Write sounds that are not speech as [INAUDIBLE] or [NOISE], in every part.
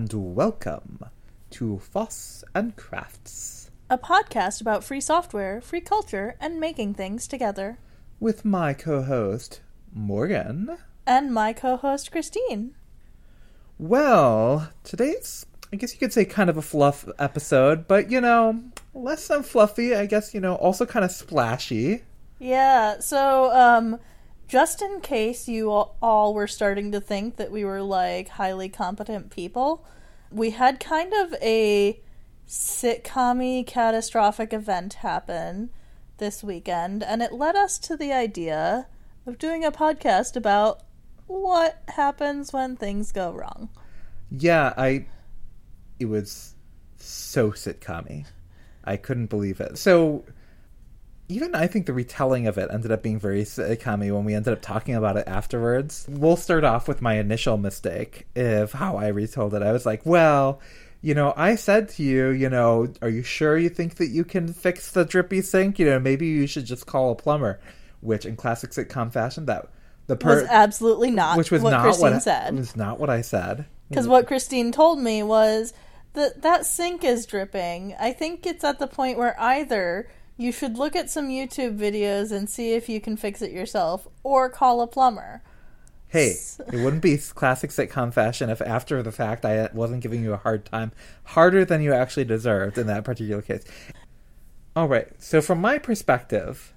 and welcome to Foss and Crafts a podcast about free software, free culture, and making things together. with my co host, Morgan. And my co host, Christine. Well, today's, I guess you could say, kind of a fluff episode, but you know, less than fluffy, I guess, you know, also kind of splashy. Yeah, so, um, just in case you all- were starting to think that we were like highly competent people, we had kind of a sitcom catastrophic event happen this weekend, and it led us to the idea of doing a podcast about what happens when things go wrong. Yeah, I. It was so sitcom I couldn't believe it. So, even I think the retelling of it ended up being very sitcom when we ended up talking about it afterwards. We'll start off with my initial mistake of how I retold it. I was like, well, you know, I said to you, you know, are you sure you think that you can fix the drippy sink? You know, maybe you should just call a plumber. Which, in classic sitcom fashion, that the was absolutely not which was what not Christine what I- said. was not what I said. Because what Christine told me was that that sink is dripping. I think it's at the point where either you should look at some YouTube videos and see if you can fix it yourself, or call a plumber. Hey, it wouldn't be classic sitcom fashion if after the fact I wasn't giving you a hard time, harder than you actually deserved in that particular case. All right, so from my perspective,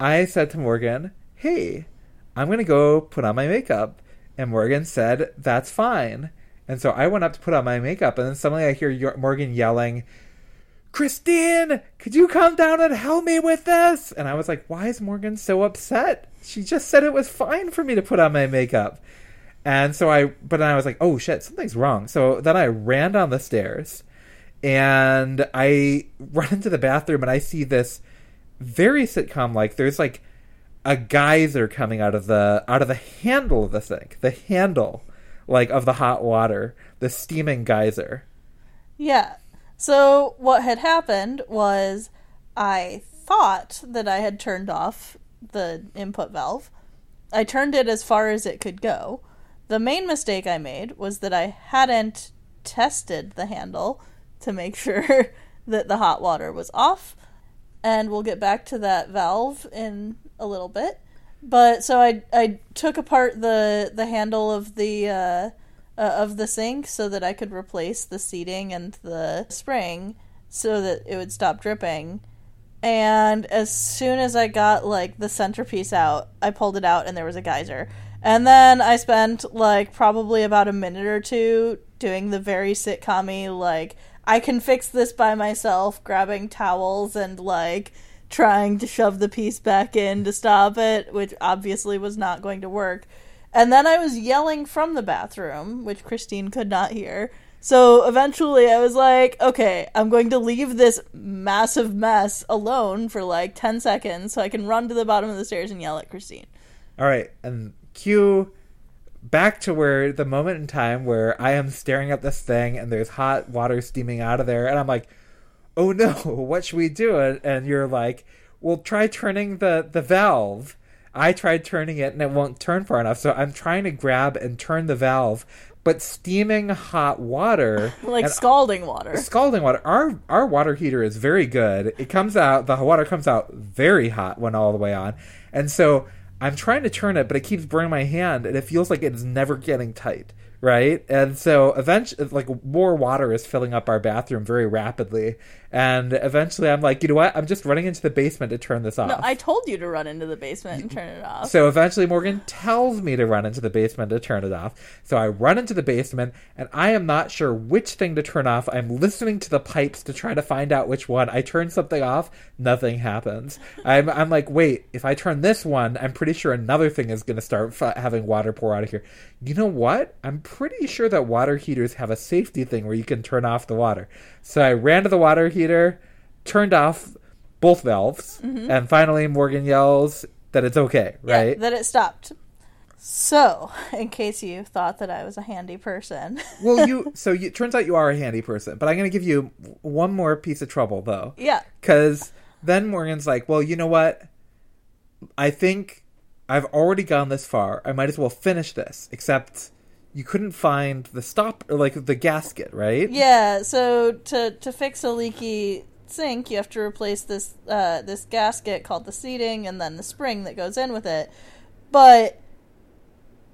I said to Morgan, "Hey, I'm gonna go put on my makeup," and Morgan said, "That's fine." And so I went up to put on my makeup, and then suddenly I hear Morgan yelling, Christine, could you come down and help me with this? And I was like, why is Morgan so upset? She just said it was fine for me to put on my makeup. And so I, but then I was like, oh shit, something's wrong. So then I ran down the stairs and I [LAUGHS] run into the bathroom and I see this very sitcom like, there's like a geyser coming out of the, out of the handle of the sink, the handle like of the hot water, the steaming geyser. Yeah. So what had happened was I thought that I had turned off the input valve. I turned it as far as it could go. The main mistake I made was that I hadn't tested the handle to make [LAUGHS] sure that the hot water was off. And we'll get back to that valve in a little bit. But so I I took apart the the handle of the uh, uh, of the sink so that I could replace the seating and the spring so that it would stop dripping. And as soon as I got like the centerpiece out, I pulled it out and there was a geyser. And then I spent like probably about a minute or two doing the very sitcom like I can fix this by myself, grabbing towels and like trying to shove the piece back in to stop it, which obviously was not going to work. And then I was yelling from the bathroom, which Christine could not hear. So eventually I was like, okay, I'm going to leave this massive mess alone for like 10 seconds so I can run to the bottom of the stairs and yell at Christine. All right, and cue back to where the moment in time where I am staring at this thing and there's hot water steaming out of there, and I'm like, "Oh no, [LAUGHS] what should we do?" And, and you're like, "Well, try turning the the valve." I tried turning it and it won't turn far enough, so I'm trying to grab and turn the valve, but steaming hot water, [LAUGHS] Like scalding water. scalding water. Our our water heater is very good. It comes out the water comes out very hot when all the way on, and so I'm trying to turn it, but it keeps burning my hand, and it feels like it is never getting tight. Right, and so eventually, like more water is filling up our bathroom very rapidly, and eventually, I'm like, you know what? I'm just running into the basement to turn this off. No, I told you to run into the basement and turn it off. So eventually Morgan tells me to run into the basement to turn it off. So I run into the basement and I am not sure which thing to turn off. I'm listening to the pipes to try to find out which one. I turn something off, nothing happens. [LAUGHS] I'm, I'm like, wait, if I turn this one, I'm pretty sure another thing is going to start f- having water pour out of here. You know what? I'm pretty sure that water heaters have a safety thing where you can turn off the water. So I ran to the water heater, turned off both valves, mm-hmm. and finally Morgan yells that it's okay, Yeah, right? that it stopped. So, in case you thought that I was a handy person, [LAUGHS] well, you [LAUGHS] so you, it turns out you are a handy person, but I'm going to give you one more piece of trouble though, yeah, because then Morgan's like, "Well, you know what? I think I've already gone this far. I might as well finish this. Except you couldn't find the stop or like the gasket, right? Yeah, so to to fix a leaky sink, you have to replace this uh, this gasket called the seating, and then the spring that goes in with it. But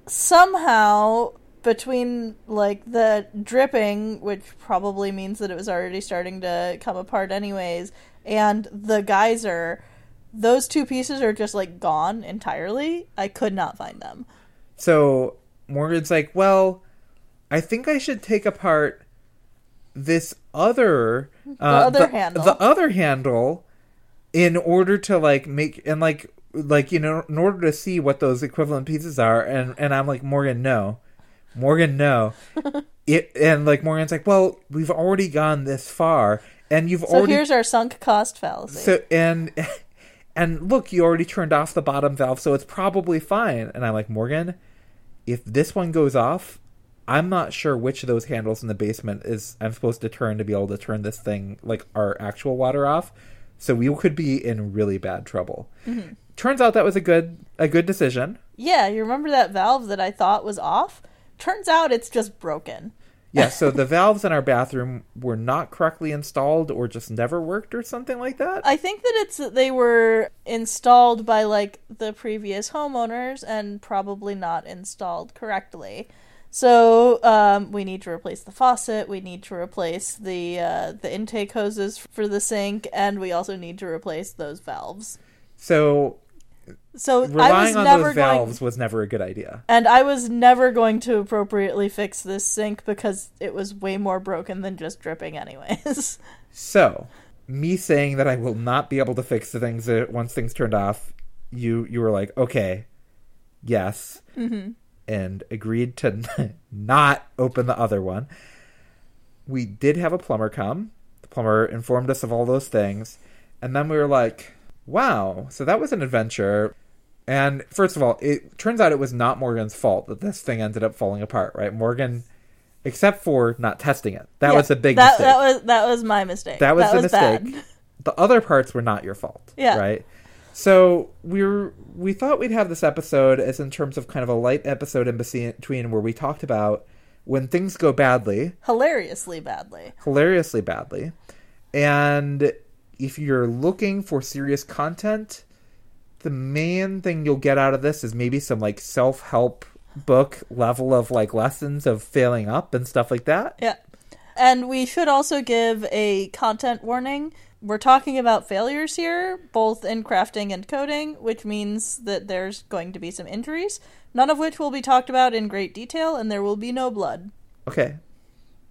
somehow, between like the dripping, which probably means that it was already starting to come apart anyways, and the geyser, those two pieces are just like gone entirely. I could not find them. So Morgan's like, "Well, I think I should take apart this other uh, other handle. the other handle in order to like make and like like you know in order to see what those equivalent pieces are." And and I'm like, "Morgan, no, Morgan, no." [LAUGHS] it and like Morgan's like, "Well, we've already gone this far, and you've So already here's our sunk cost fallacy. so and [LAUGHS] and look, you already turned off the bottom valve, so it's probably fine." And I'm like, "Morgan." If this one goes off, I'm not sure which of those handles in the basement is I'm supposed to turn to be able to turn this thing like our actual water off. So we could be in really bad trouble. Mm-hmm. Turns out that was a good a good decision. Yeah, you remember that valve that I thought was off? Turns out it's just broken. Yeah, so the valves in our bathroom were not correctly installed or just never worked or something like that. I think that it's that they were installed by like the previous homeowners and probably not installed correctly. So um, we need to replace the faucet. We need to replace the uh, the intake hoses for the sink, and we also need to replace those valves. So So I was relying on never those going, valves was never a good idea. and I was never going to appropriately fix this sink because it was way more broken than just dripping, anyways. [LAUGHS] So, me saying that I will not be able to fix the things that once things turned off, you you were like, okay, yes, mm-hmm. and agreed to [LAUGHS] not open the other one. We did have a plumber come. The plumber informed us of all those things, and then we were like, wow, so that was an adventure. And first of all, it turns out it was not Morgan's fault that this thing ended up falling apart, right? Morgan, except for not testing it, that Yeah, was a big that, mistake. That was that was my mistake. That was the mistake. bad. the other parts were not your fault. [LAUGHS] Yeah. Right. So we were we thought we'd have this episode as in terms of kind of a light episode in between where we talked about when things go badly, Hilariously badly. hilariously badly, and if you're looking for serious content, the main thing you'll get out of this is maybe some like self help book level of like lessons of failing up and stuff like that. Yeah. And we should also give a content warning. We're talking about failures here, both in crafting and coding, which means that there's going to be some injuries, none of which will be talked about in great detail, and there will be no blood. Okay.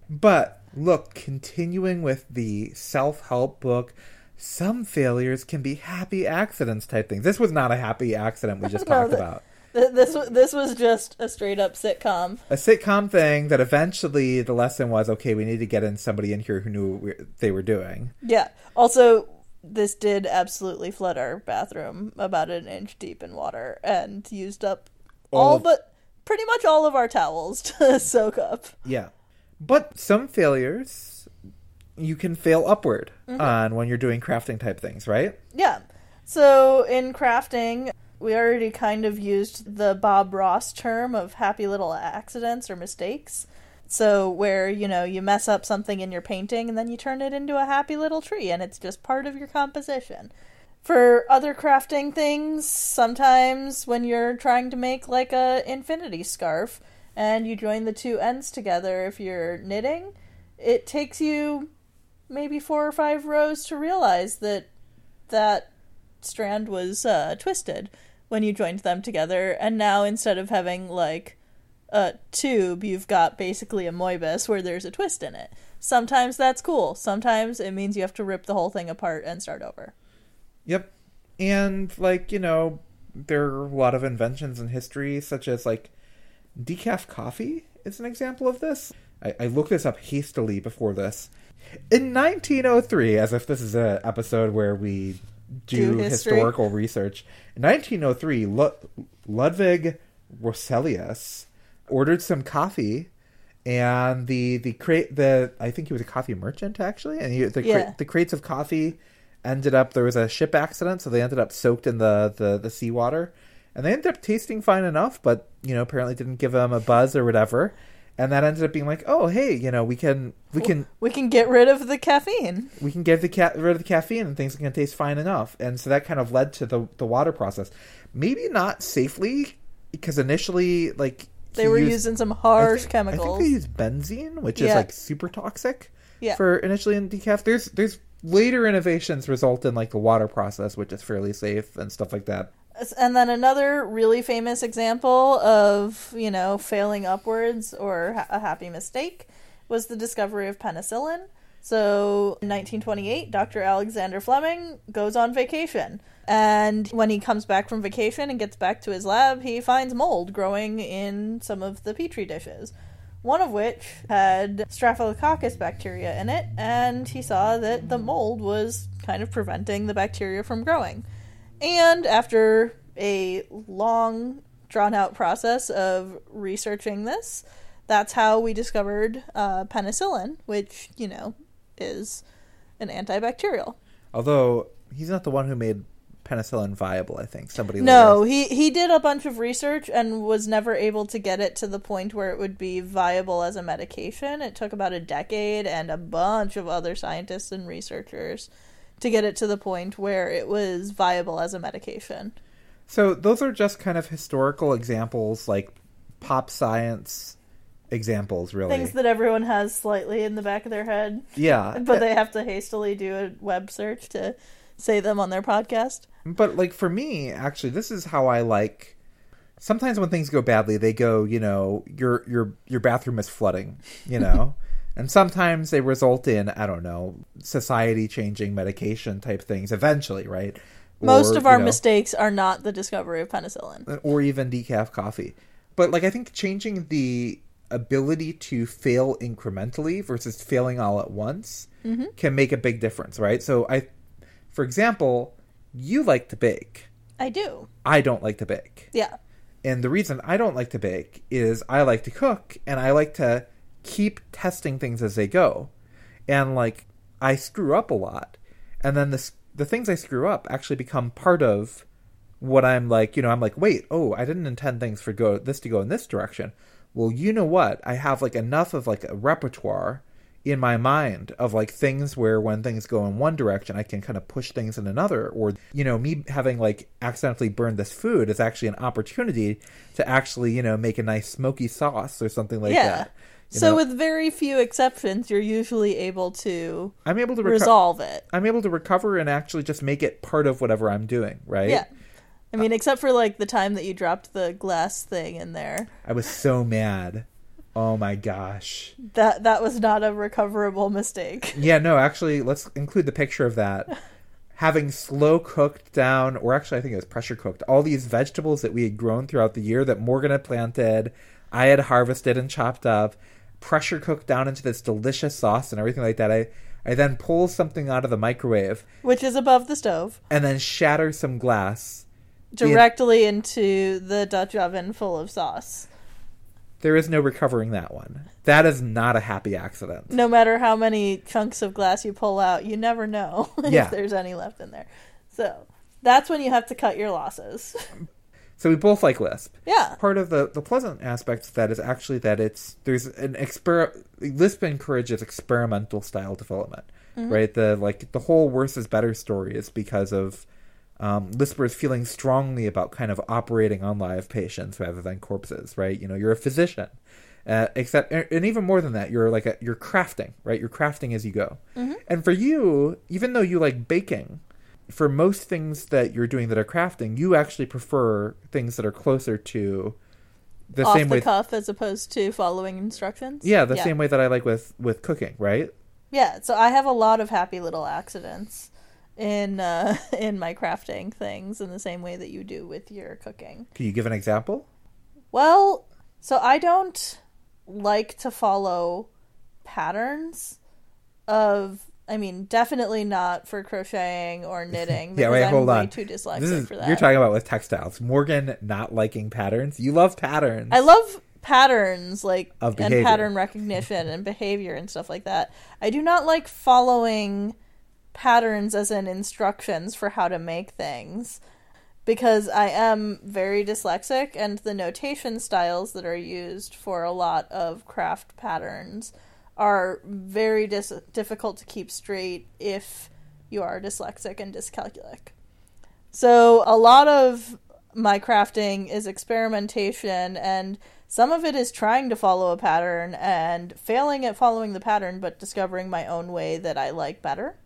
But look, continuing with the self help book, some failures can be happy accidents type things. This was not a happy accident we just [LAUGHS] No, talked the- about. Th- This wa- this was just a straight up sitcom. A sitcom thing that eventually the lesson was okay, we need to get in somebody in here who knew what we- they were doing. Yeah. Also, this did absolutely flood our bathroom about an inch deep in water and used up All all of- but pretty much all of our towels [LAUGHS] to soak up. Yeah. But some failures you can fail upward Mm-hmm. on when you're doing crafting type things, right? Yeah. So in crafting, we already kind of used the Bob Ross term of happy little accidents or mistakes. So where, you know, you mess up something in your painting and then you turn it into a happy little tree and it's just part of your composition. For other crafting things, sometimes when you're trying to make like a infinity scarf and you join the two ends together if you're knitting, it takes you maybe four or five rows to realize that that strand was uh, twisted when you joined them together, and now instead of having like a tube, you've got basically a Möbius where there's a twist in it. Sometimes that's cool. Sometimes it means you have to rip the whole thing apart and start over. Yep. And like, you know, there are a lot of inventions in history, such as like decaf coffee is an example of this. I, I looked this up hastily before this. In 1903, as if this is an episode where we do, Do historical research, in 1903, Lu- Ludwig Roselius ordered some coffee, and the the crate the I think he was a coffee merchant actually, and he, the cra- Yeah. the crates of coffee ended up there was a ship accident, so they ended up soaked in the the, the seawater, and they ended up tasting fine enough, but you know apparently didn't give them a buzz or whatever. And that ended up being like, oh hey, you know we can we can We can get rid of the caffeine. we can get the ca- rid of the caffeine and things can taste fine enough. And so that kind of led to the the water process. Maybe not safely because initially like They were used- using some I harsh think- chemicals. I think they used benzene, which is like super toxic Yeah. for initially in decaf. There's there's later innovations result in like the water process, which is fairly safe and stuff like that. And then another really famous example of, you know, failing upwards or a happy mistake was the discovery of penicillin. So, in 1928, Dr. Alexander Fleming goes on vacation. And when he comes back from vacation and gets back to his lab, he finds mold growing in some of the petri dishes. One of which had Staphylococcus bacteria in it, and he saw that the mold was kind of preventing the bacteria from growing. And after a long, drawn out process of researching this, that's how we discovered uh, penicillin, which, you know, is an antibacterial. Although he's not the one who made penicillin viable. I think somebody. No, later- he, he did a bunch of research and was never able to get it to the point where it would be viable as a medication. It took about a decade and a bunch of other scientists and researchers to get it to the point where it was viable as a medication. So those are just kind of historical examples, like pop science examples, really. things that everyone has slightly in the back of their head, yeah, [LAUGHS] but they have to hastily do a web search to say them on their podcast. But like for me, actually, this is how I like. Sometimes when things go badly, they go, you know, your your your bathroom is flooding, you know, [LAUGHS] and sometimes they result in I don't know society changing medication type things eventually, right? Most Or, of our you know, mistakes are not the discovery of penicillin. Uh, or even decaf coffee. But like I think changing the ability to fail incrementally versus failing all at once mm-hmm. can make a big difference, right? So I for example, you like to bake. I do. I don't like to bake. Yeah. And the reason I don't like to bake is I like to cook and I like to keep testing things as they go. And like I screw up a lot. And then the the things I screw up actually become part of what I'm like, you know, I'm like, "Wait, oh, I didn't intend things for go this to go in this direction." Well, you know what? I have like enough of like a repertoire in my mind of like things where when things go in one direction I can kind of push things in another or you know me having like accidentally burned this food is actually an opportunity to actually you know make a nice smoky sauce or something like yeah. that So know? with very few exceptions, you're usually able to I'm able to reco- resolve it. I'm able to recover and actually just make it part of whatever I'm doing right Yeah. I mean, uh, except for like the time that you dropped the glass thing in there. I was so mad oh my gosh That that was not a recoverable mistake. [LAUGHS] Yeah, no, actually, let's include the picture of that. Having slow cooked down, or actually, I think it was pressure cooked, all these vegetables that we had grown throughout the year that Morgan had planted, I had harvested and chopped up, pressure cooked down into this delicious sauce and everything like that. I, I then pull something out of the microwave Which is above the stove. and then shatter some glass. Directly into the Dutch oven full of sauce. There is no recovering that one. That is not a happy accident. No matter how many chunks of glass you pull out, you never know [LAUGHS] Yeah. if there's any left in there. So that's when you have to cut your losses. [LAUGHS] So we both like Lisp. yeah. part of the, the pleasant aspect of that is actually that it's there's an exper Lisp encourages experimental style development, right? The like the whole worse is better story is because of um, Lispers feeling strongly about kind of operating on live patients rather than corpses, right? You know, you're a physician, uh, except and even more than that, you're like a, you're crafting, right? You're crafting as you go, and for you, even though you like baking, for most things that you're doing that are crafting, you actually prefer things that are closer to the Off same the way. cuff as opposed to following instructions. Yeah, the same way that I like with with cooking, right? Yeah, so I have a lot of happy little accidents in uh, [LAUGHS] in my crafting things in the same way that you do with your cooking. Can you give an example? Well, so I don't like to follow patterns of I mean, definitely not for crocheting or [LAUGHS] knitting. Yeah, wait, I'm hold way on. too dyslexic This is for that. you're talking about with textiles. Morgan not liking patterns. You love patterns. I love patterns like Of and pattern recognition and behavior and stuff like that. I do not like following patterns as in instructions for how to make things because I am very dyslexic, and the notation styles that are used for a lot of craft patterns are very dis- difficult to keep straight if you are dyslexic and dyscalculic. So, a lot of my crafting is experimentation, and some of it is trying to follow a pattern and failing at following the pattern, but discovering my own way that I like better.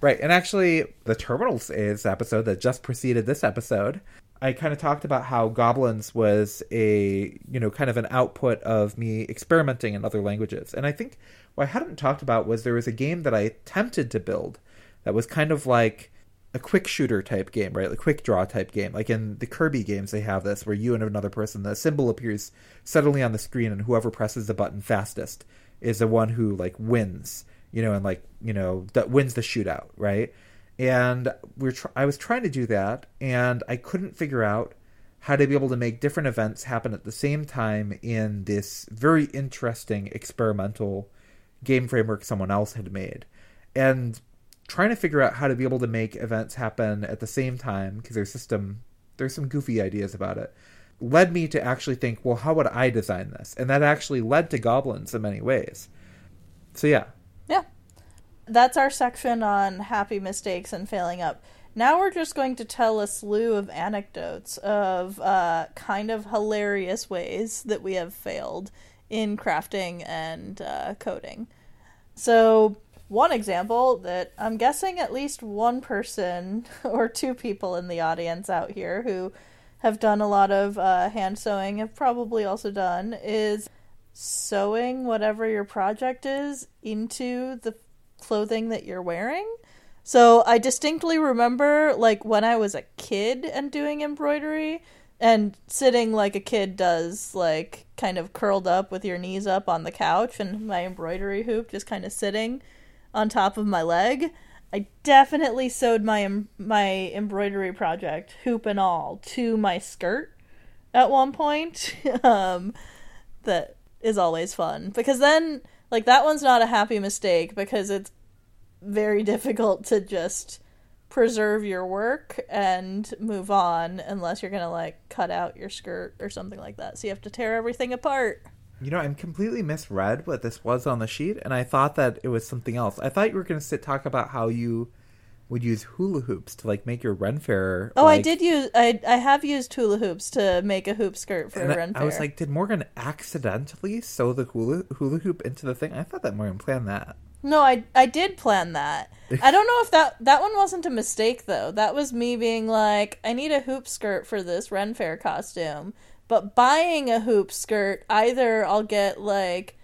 Right. And actually, the Terminals is episode that just preceded this episode. I kind of talked about how Goblins was a, you know, kind of an output of me experimenting in other languages. And I think what I hadn't talked about was there was a game that I attempted to build that was kind of like a quick shooter type game, right? A quick draw type game. Like in the Kirby games, they have this where you and another person, the symbol appears suddenly on the screen, and whoever presses the button fastest is the one who like wins, you know, and like you know that wins the shootout, right? And we're tr- I was trying to do that, and I couldn't figure out how to be able to make different events happen at the same time in this very interesting experimental game framework someone else had made. And trying to figure out how to be able to make events happen at the same time because their system there's some goofy ideas about it led me to actually think well how would i design this and that actually led to goblins in many ways so yeah Yeah. That's our section on happy mistakes and failing up. Now we're just going to tell a slew of anecdotes of uh, kind of hilarious ways that we have failed in crafting and uh, coding. So, one example that I'm guessing at least one person [LAUGHS] or two people in the audience out here who have done a lot of uh, hand sewing have probably also done is sewing whatever your project is into the clothing that you're wearing. So I distinctly remember like when I was a kid and doing embroidery and sitting like a kid does like kind of curled up with your knees up on the couch and my embroidery hoop just kind of sitting on top of my leg. I definitely sewed my my embroidery project hoop and all to my skirt at one point. [LAUGHS] um that is always fun because then like that one's not a happy mistake because it's very [LAUGHS] difficult to just preserve your work and move on unless you're gonna like cut out your skirt or something like that. So you have to tear everything apart. you know i'm completely misread what this was on the sheet and i thought that it was something else i thought you were to sit talk about how you would use hula hoops to like make your ren fair Oh, I did use I I have used hula hoops to make a hoop skirt for a I- Ren I was like, did Morgan accidentally sew the hula, hula hoop into the thing? I thought that Morgan planned that. No, I I did plan that. I don't know if that that one wasn't a mistake though. That was me being like, I need a hoop skirt for this Ren Fair costume. But buying a hoop skirt, either I'll get like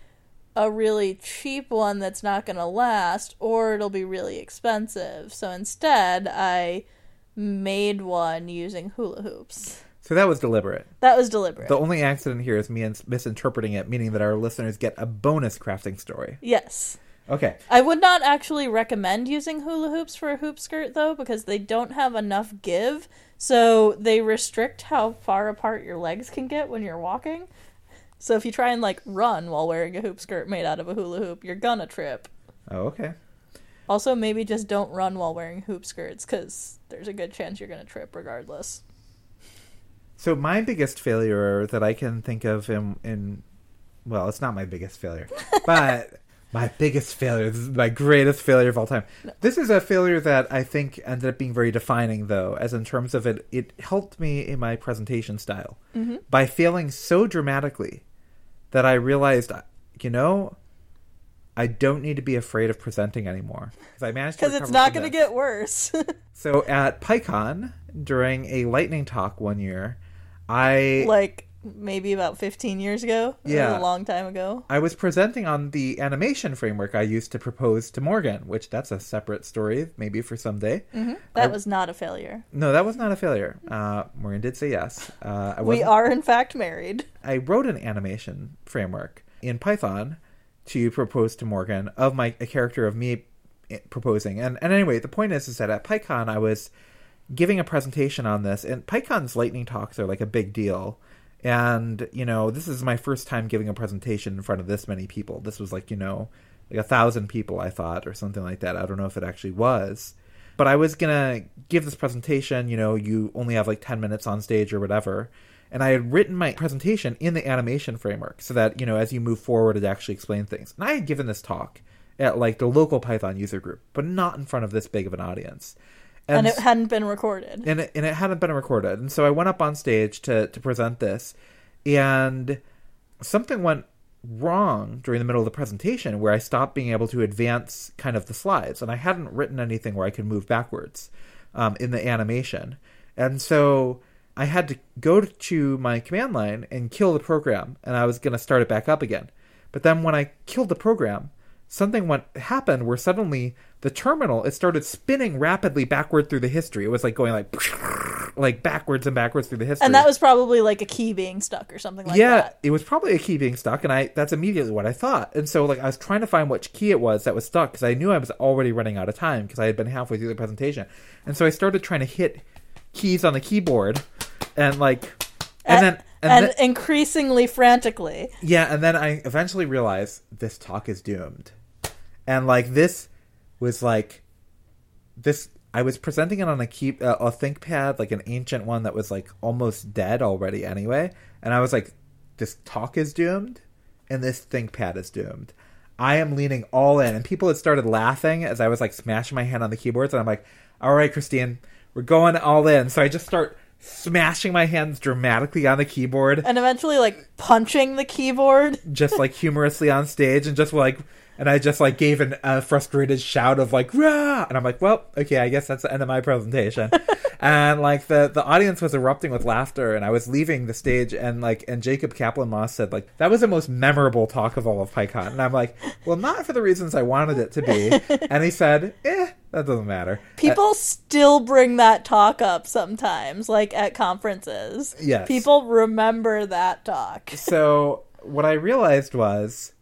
a really cheap one that's not going to last or it'll be really expensive. So instead, I made one using hula hoops. So that was deliberate. That was deliberate. The only accident here is me misinterpreting it, meaning that our listeners get a bonus crafting story. yes. Okay. I would not actually recommend using hula hoops for a hoop skirt though because they don't have enough give. So they restrict how far apart your legs can get when you're walking. So if you try and like run while wearing a hoop skirt made out of a hula hoop, you're gonna trip. Oh, okay. Also, maybe just don't run while wearing hoop skirts cuz there's a good chance you're gonna trip regardless. So my biggest failure that I can think of in, in well, it's not my biggest failure, [LAUGHS] but my biggest failure. This is my greatest failure of all time. This is a failure that I think ended up being very defining, though, as in terms of it. It helped me in my presentation style mm-hmm. by failing so dramatically that I realized, you know, I don't need to be afraid of presenting anymore because I managed to Cuz it's not going to get worse. [LAUGHS] So at PyCon during a lightning talk one year, I like maybe about 15 years ago. Yeah. a long time ago. I was presenting on the animation framework I used to propose to Morgan, which that's a separate story, maybe for someday. That I- was not a failure. No, that was not a failure. Uh, Morgan did say yes. Uh, We are in fact married. I wrote an animation framework in Python to propose to Morgan of my a character of me proposing. And and anyway, the point is is that at PyCon I was giving a presentation on this, and PyCon's lightning talks are like a big deal. And you know, this is my first time giving a presentation in front of this many people. This was like you know, like a thousand people, I thought, or something like that. I don't know if it actually was. but I was gonna give this presentation. You know, you only have like ten minutes on stage or whatever. And I had written my presentation in the animation framework so that, you know, as you move forward, it actually explains things. And I had given this talk at like the local Python user group, but not in front of this big of an audience. And, it hadn't been recorded. And it, and it hadn't been recorded. And so I went up on stage to, to present this, and something went wrong during the middle of the presentation where I stopped being able to advance kind of the slides. And I hadn't written anything where I could move backwards um, in the animation. And so I had to go to my command line and kill the program, and I was going to start it back up again. But then when I killed the program, something went happened where suddenly the terminal it started spinning rapidly backward through the history. It was like going like [LAUGHS] like backwards and backwards through the history. And that was probably like a key being stuck or something like yeah, that. Yeah, it was probably a key being stuck, and I that's immediately what I thought. And so like I was trying to find which key it was that was stuck because I knew I was already running out of time because I had been halfway through the presentation, and so I started trying to hit keys on the keyboard, and like and, and, then. And, And, then, increasingly frantically. yeah, and then I eventually realized this talk is doomed. And like this was like this I was presenting it on a keep uh, a ThinkPad, like an ancient one that was like almost dead already anyway, and I was like this talk is doomed and this ThinkPad is doomed. I am leaning all in and people had started laughing as I was like smashing my hand on the keyboards and I'm like, "All right, Christine, we're going all in." So I just start smashing my hands dramatically on the keyboard And eventually, like, punching the keyboard. just like humorously on stage and just like and I just like gave an, a frustrated shout of like rah and I'm like well okay I guess that's the end of my presentation [LAUGHS] and like the the audience was erupting with laughter and I was leaving the stage and like and Jacob Kaplan Moss said like that was the most memorable talk of all of PyCon and I'm like well not for the reasons I wanted it to be [LAUGHS] and he said eh that doesn't matter People still bring that talk up sometimes, like at conferences. Yes. People remember that talk. so what I realized was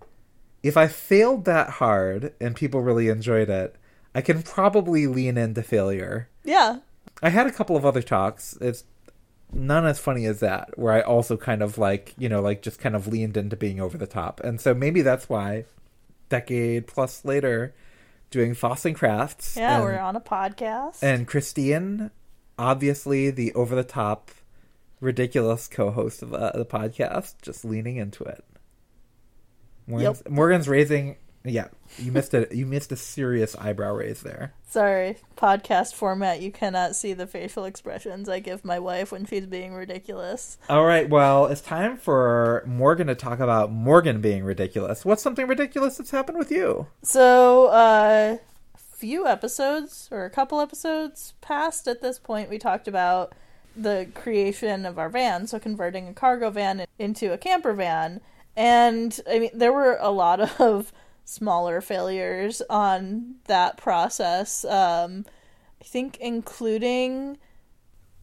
if I failed that hard and people really enjoyed it, I can probably lean into failure. Yeah. I had a couple of other talks. It's none as funny as that, where I also kind of like, you know, like just kind of leaned into being over the top. And so maybe that's why decade plus later doing Foss and Crafts. Yeah, and, we're on a podcast. and Christine, obviously the over the top ridiculous co-host of uh, the podcast, just leaning into it. Morgan's, Morgan's raising. Yeah, you missed a You missed a serious eyebrow raise there. Sorry, podcast format, you cannot see the facial expressions I give my wife when she's being ridiculous. All right, well, it's time for Morgan to talk about Morgan being ridiculous. What's something ridiculous that's happened with you? So, uh, few episodes or a couple episodes past at this point, we talked about the creation of our van, so converting a cargo van into a camper van. And I mean, there were a lot [LAUGHS] of smaller failures on that process. Um, I think including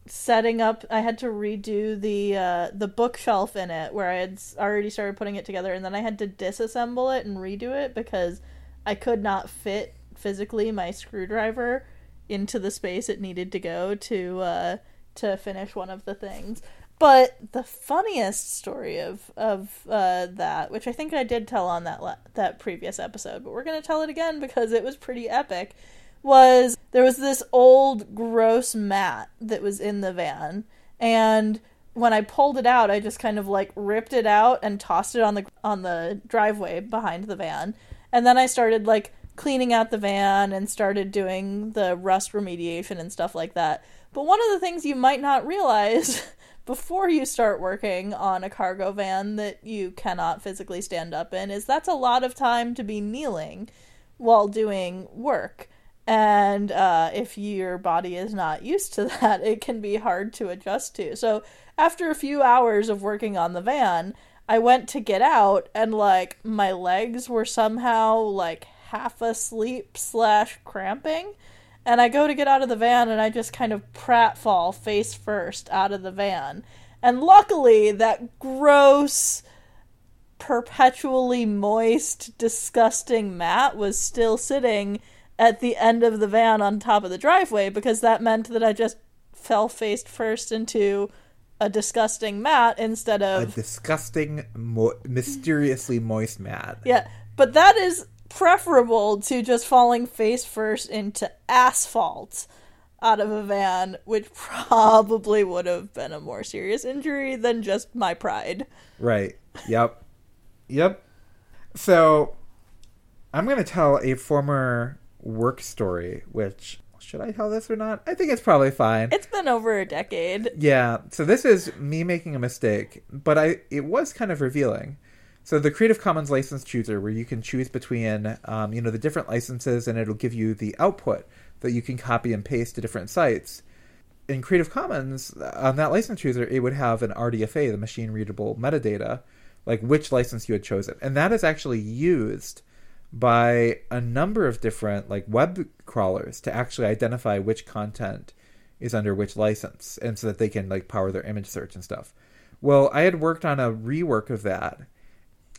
setting up I had to redo the uh, the bookshelf in it where I had already started putting it together and then I had to disassemble it and redo it because I could not fit physically my screwdriver into the space it needed to go to uh, to finish one of the things. But the funniest story of of uh, that, which I think I did tell on that that previous episode, but we're gonna tell it again because it was pretty epic, was there was this old gross mat that was in the van, and when I pulled it out, I just kind of like ripped it out and tossed it on the on the driveway behind the van, and then I started like cleaning out the van and started doing the rust remediation and stuff like that. But one of the things you might not realize [LAUGHS] before you start working on a cargo van that you cannot physically stand up in is that's a lot of time to be kneeling while doing work. And uh, if your body is not used to [LAUGHS] that, it can be hard to adjust to. So, after a few hours of working on the van, I went to get out, and like my legs were somehow like half asleep slash cramping. And I go to get out of the van, and I just kind of pratfall face first out of the van. And luckily, that gross, perpetually moist, disgusting mat was still sitting at the end of the van on top of the driveway because that meant that I just fell face first into a disgusting mat instead of A disgusting, mo- mysteriously moist mat. yeah. But that is preferable to just falling face first into asphalt out of a van, which [LAUGHS] probably would have been a more serious injury than just my pride. Right. Yep. yep. So I'm going to tell a former work story, which should I tell this or not? I think it's probably fine. It's been over a decade. Yeah. So this is me making a mistake, but I it was kind of revealing. So the Creative Commons license chooser, where you can choose between, um, you know, the different licenses, and it'll give you the output that you can copy and paste to different sites. In Creative Commons, on that license chooser, it would have an RDFA, the machine readable metadata, like which license you had chosen, and that is actually used by a number of different like web crawlers to actually identify which content is under which license and so that they can like power their image search and stuff. Well, I had worked on a rework of that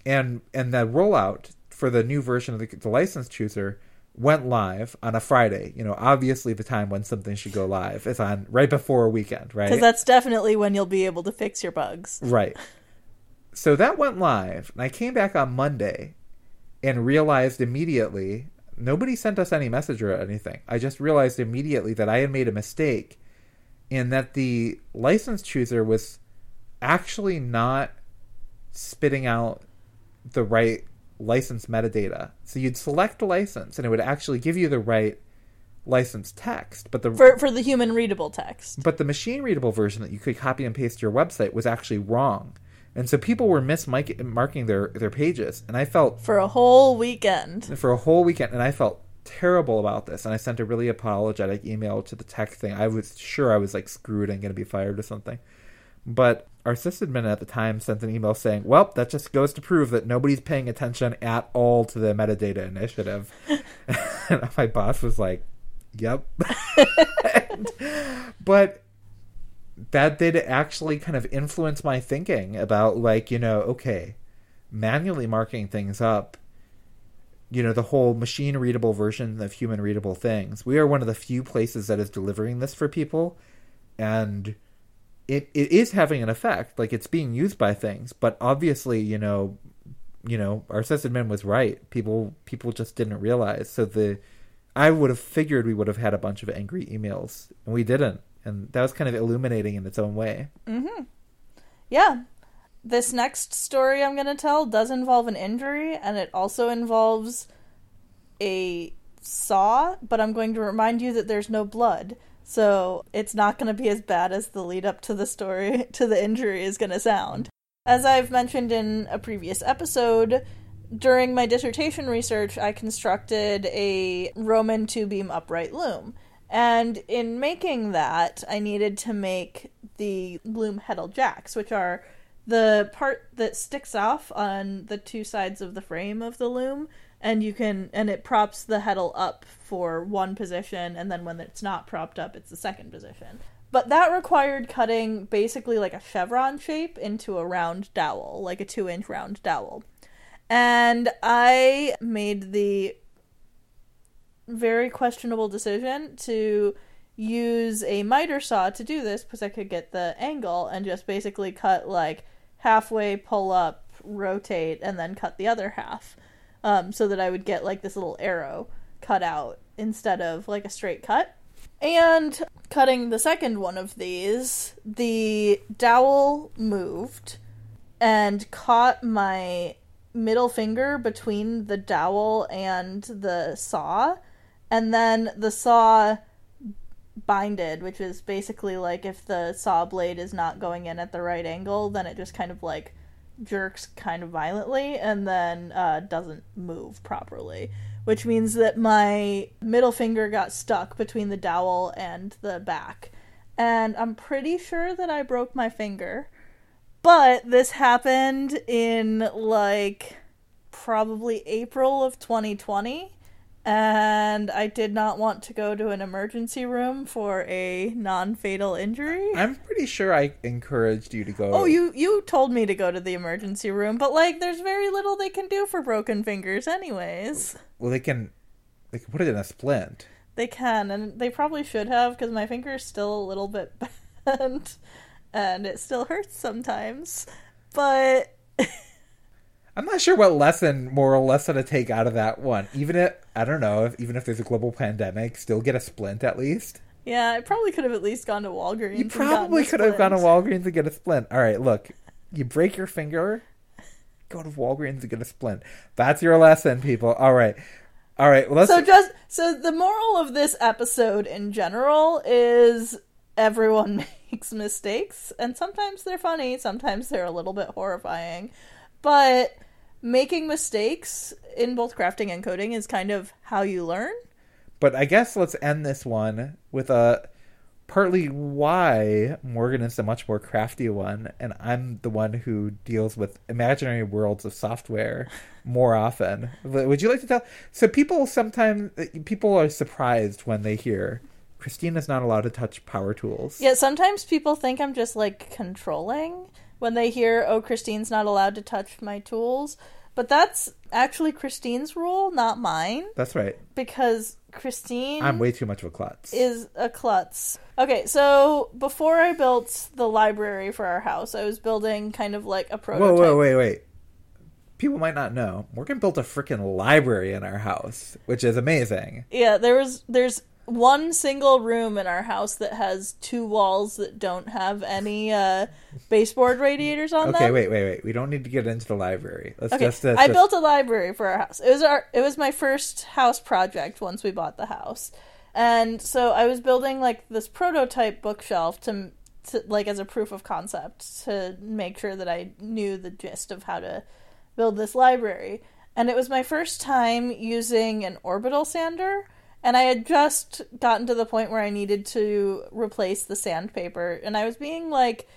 and and the rollout for the new version of the, the license chooser went live on a Friday. You know, obviously the time when something should go live is on right before a weekend, right? Because that's definitely when you'll be able to fix your bugs. Right. So that went live, and I came back on Monday and realized immediately nobody sent us any message or anything. I just realized immediately that I had made a mistake and that the license chooser was actually not spitting out the right license metadata. So you'd select a license and it would actually give you the right license text, but the for for the human readable text. But the machine readable version that you could copy and paste to your website was actually wrong. And so people were mismarking their their pages, and I felt for a whole weekend. For a whole weekend, and I felt terrible about this. And I sent a really apologetic email to the tech thing. I was sure I was like screwed and going to be fired or something. But our sysadmin at the time sent an email saying, "Well, that just goes to prove that nobody's paying attention at all to the metadata initiative." [LAUGHS] and my boss was like, "Yep." and, [LAUGHS] but that did actually kind of influence my thinking about like you know okay manually marking things up you know the whole machine readable version of human readable things we are one of the few places that is delivering this for people and it, it is having an effect like it's being used by things but obviously you know you know our sysadmin was right people people just didn't realize so the i would have figured we would have had a bunch of angry emails and we didn't and that was kind of illuminating in its own way. Mm-hmm. Yeah. This next story I'm going to tell does involve an injury, and it also involves a saw, but I'm going to remind you that there's no blood. So it's not going to be as bad as the lead up to the story, [LAUGHS] to the injury, is going to sound. As I've mentioned in a previous episode, during my dissertation research, I constructed a Roman two beam upright loom. And in making that, I needed to make the loom heddle jacks, which are the part that sticks off on the two sides of the frame of the loom and you can and it props the heddle up for one position and then when it's not propped up it's the second position but that required cutting basically like a chevron shape into a round dowel like a two inch round dowel and i made the very questionable decision to use a miter saw to do this because I could get the angle and just basically cut like halfway, pull up, rotate, and then cut the other half. Um, so that I would get like this little arrow cut out instead of like a straight cut. And cutting the second one of these, the dowel moved and caught my middle finger between the dowel and the saw and then the saw binded, which is basically like if the saw blade is not going in at the right angle, then it just kind of like jerks kind of violently and then uh, doesn't move properly. Which means that my middle finger got stuck between the dowel and the back. And I'm pretty sure that I broke my finger. But this happened in like probably April of 2020 and I did not want to go to an emergency room for a non-fatal injury. I'm pretty sure I encouraged you to go. Oh, you you told me to go to the emergency room, but like there's very little they can do for broken fingers anyways. Well, they can they can put it in a splint. They can and they probably should have cuz my finger is still a little bit [LAUGHS] bent and it still hurts sometimes. But [LAUGHS] I'm not sure what lesson, moral lesson to take out of that one. Even if I don't know, if, even if there's a global pandemic, still get a splint at least. Yeah, I probably could have at least gone to Walgreens. You probably could have gone to. Walgreens and get a splint. All right, look, you break your finger, go to Walgreens and get a splint. That's your lesson, people. All right, all right. Well. So just so the moral of this episode in general is everyone [LAUGHS] makes mistakes and sometimes they're funny, sometimes they're a little bit horrifying. But making mistakes in both crafting and coding is kind of how you learn. but I guess let's end this one with a partly why Morgan is the much more crafty one, and I'm the one who deals with imaginary worlds of software [LAUGHS] more often. Would you like to tell? So people sometimes people are surprised when they hear Christine is not allowed to touch power tools. Yeah, sometimes people think I'm just like controlling when they hear, "Oh, Christine's not allowed to touch my tools." But that's actually Christine's rule, not mine, That's right. because Christine I'm way too much of a klutz. is a klutz. Okay, so before I built the library for our house, I was building kind of like a prototype. Whoa, whoa, wait, wait. People might not know. Morgan built a freaking library in our house, which is amazing. Yeah, there was there's one single room in our house that has two walls that don't have any uh, baseboard radiators on them. Okay, wait, wait, wait. We don't need to get into the library. Let's Okay, just. let's I just- built a library for our house. It was our it was my first house project once we bought the house. And so I was building like this prototype bookshelf to, to like as a proof of concept to make sure that I knew the gist of how to build this library. And it was my first time using an orbital sander and I had just gotten to the point where I needed to replace the sandpaper and I was being like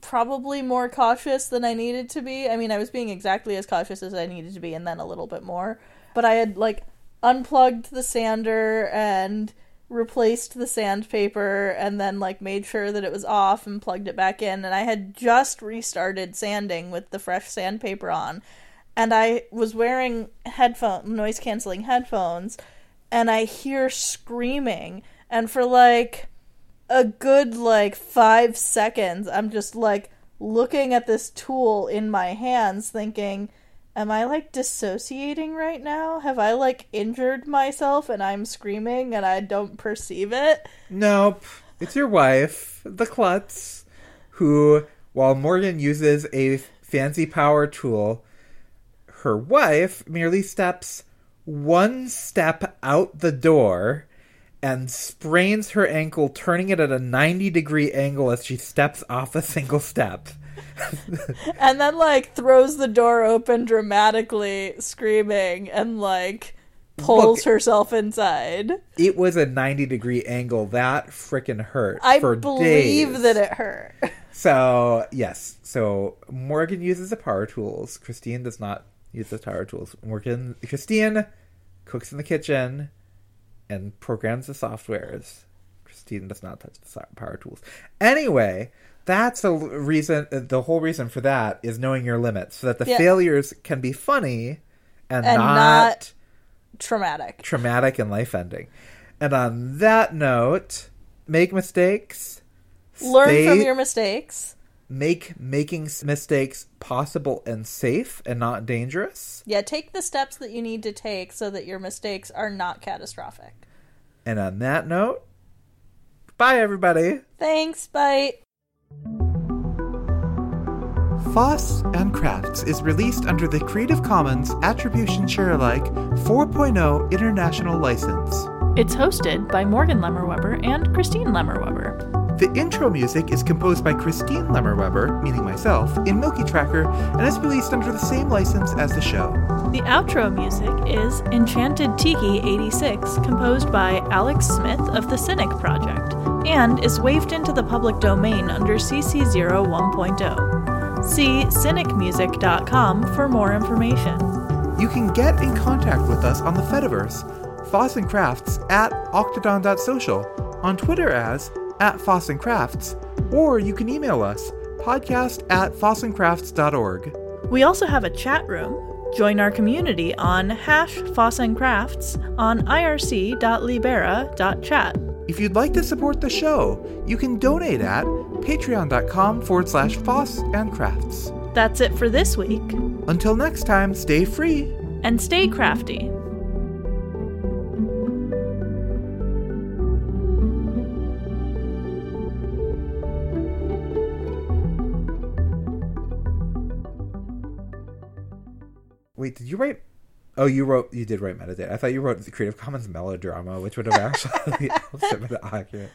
probably more cautious than I needed to be. I mean, I was being exactly as cautious as I needed to be and then a little bit more. But I had like unplugged the sander and replaced the sandpaper and then like made sure that it was off and plugged it back in and I had just restarted sanding with the fresh sandpaper on and I was wearing headphone noise canceling headphones and I hear screaming and for like a good like five seconds, I'm just like looking at this tool in my hands, thinking, Am I like dissociating right now? Have I like injured myself and I'm screaming and I don't perceive it? Nope. It's your wife, the klutz, who, while Morgan uses a fancy power tool, her wife merely steps one step out the door and sprains her ankle, turning it at a 90 degree angle as she steps off a single step. [LAUGHS] And then like throws the door open dramatically, screaming, and like pulls Look- herself inside. It was a 90 degree angle. That frickin' hurt. I believe days. that it hurt. [LAUGHS] So yes, so Morgan uses the power tools. Christine does not use the power tools. Morgan, Christine cooks in the kitchen and programs the softwares. Christine does not touch the power tools. Anyway, that's the reason. Uh, the whole reason for that is knowing your limits, so that the Yeah. failures can be funny and, And not, not- Traumatic. traumatic and life ending. And on that note, make mistakes. Learn stay- from your mistakes. Make making mistakes possible and safe and not dangerous. Yeah, take the steps that you need to take so that your mistakes are not catastrophic. And on that note, bye everybody. Thanks, bye. Foss and Crafts is released under the Creative Commons Attribution Share Alike 4.0 International License. It's hosted by Morgan Lemmer-Webber and Christine Lemmer-Webber. The intro music is composed by Christine Lemmer-Webber, meaning myself, in MilkyTracker and is released under the same license as the show. The outro music is Enchanted Tiki 86, composed by Alex Smith of the Cynic Project, and is waived into the public domain under CC0 1.0. See cynicmusic.com for more information. You can get in contact with us on the Fediverse, Foss and Crafts at octodon.social, on Twitter as at Foss and Crafts, or you can email us, podcast at fossandcrafts.org. We also have a chat room. Join our community on hash Crafts on irc.libera.chat. If you'd like to support the show, you can donate at patreon.com forward slash Foss and Crafts. That's it for this week. Until next time, stay free. And stay crafty. Wait, did you write? Oh, you wrote. You did write meditate. I thought you wrote the Creative Commons melodrama, which would have [LAUGHS] actually been accurate.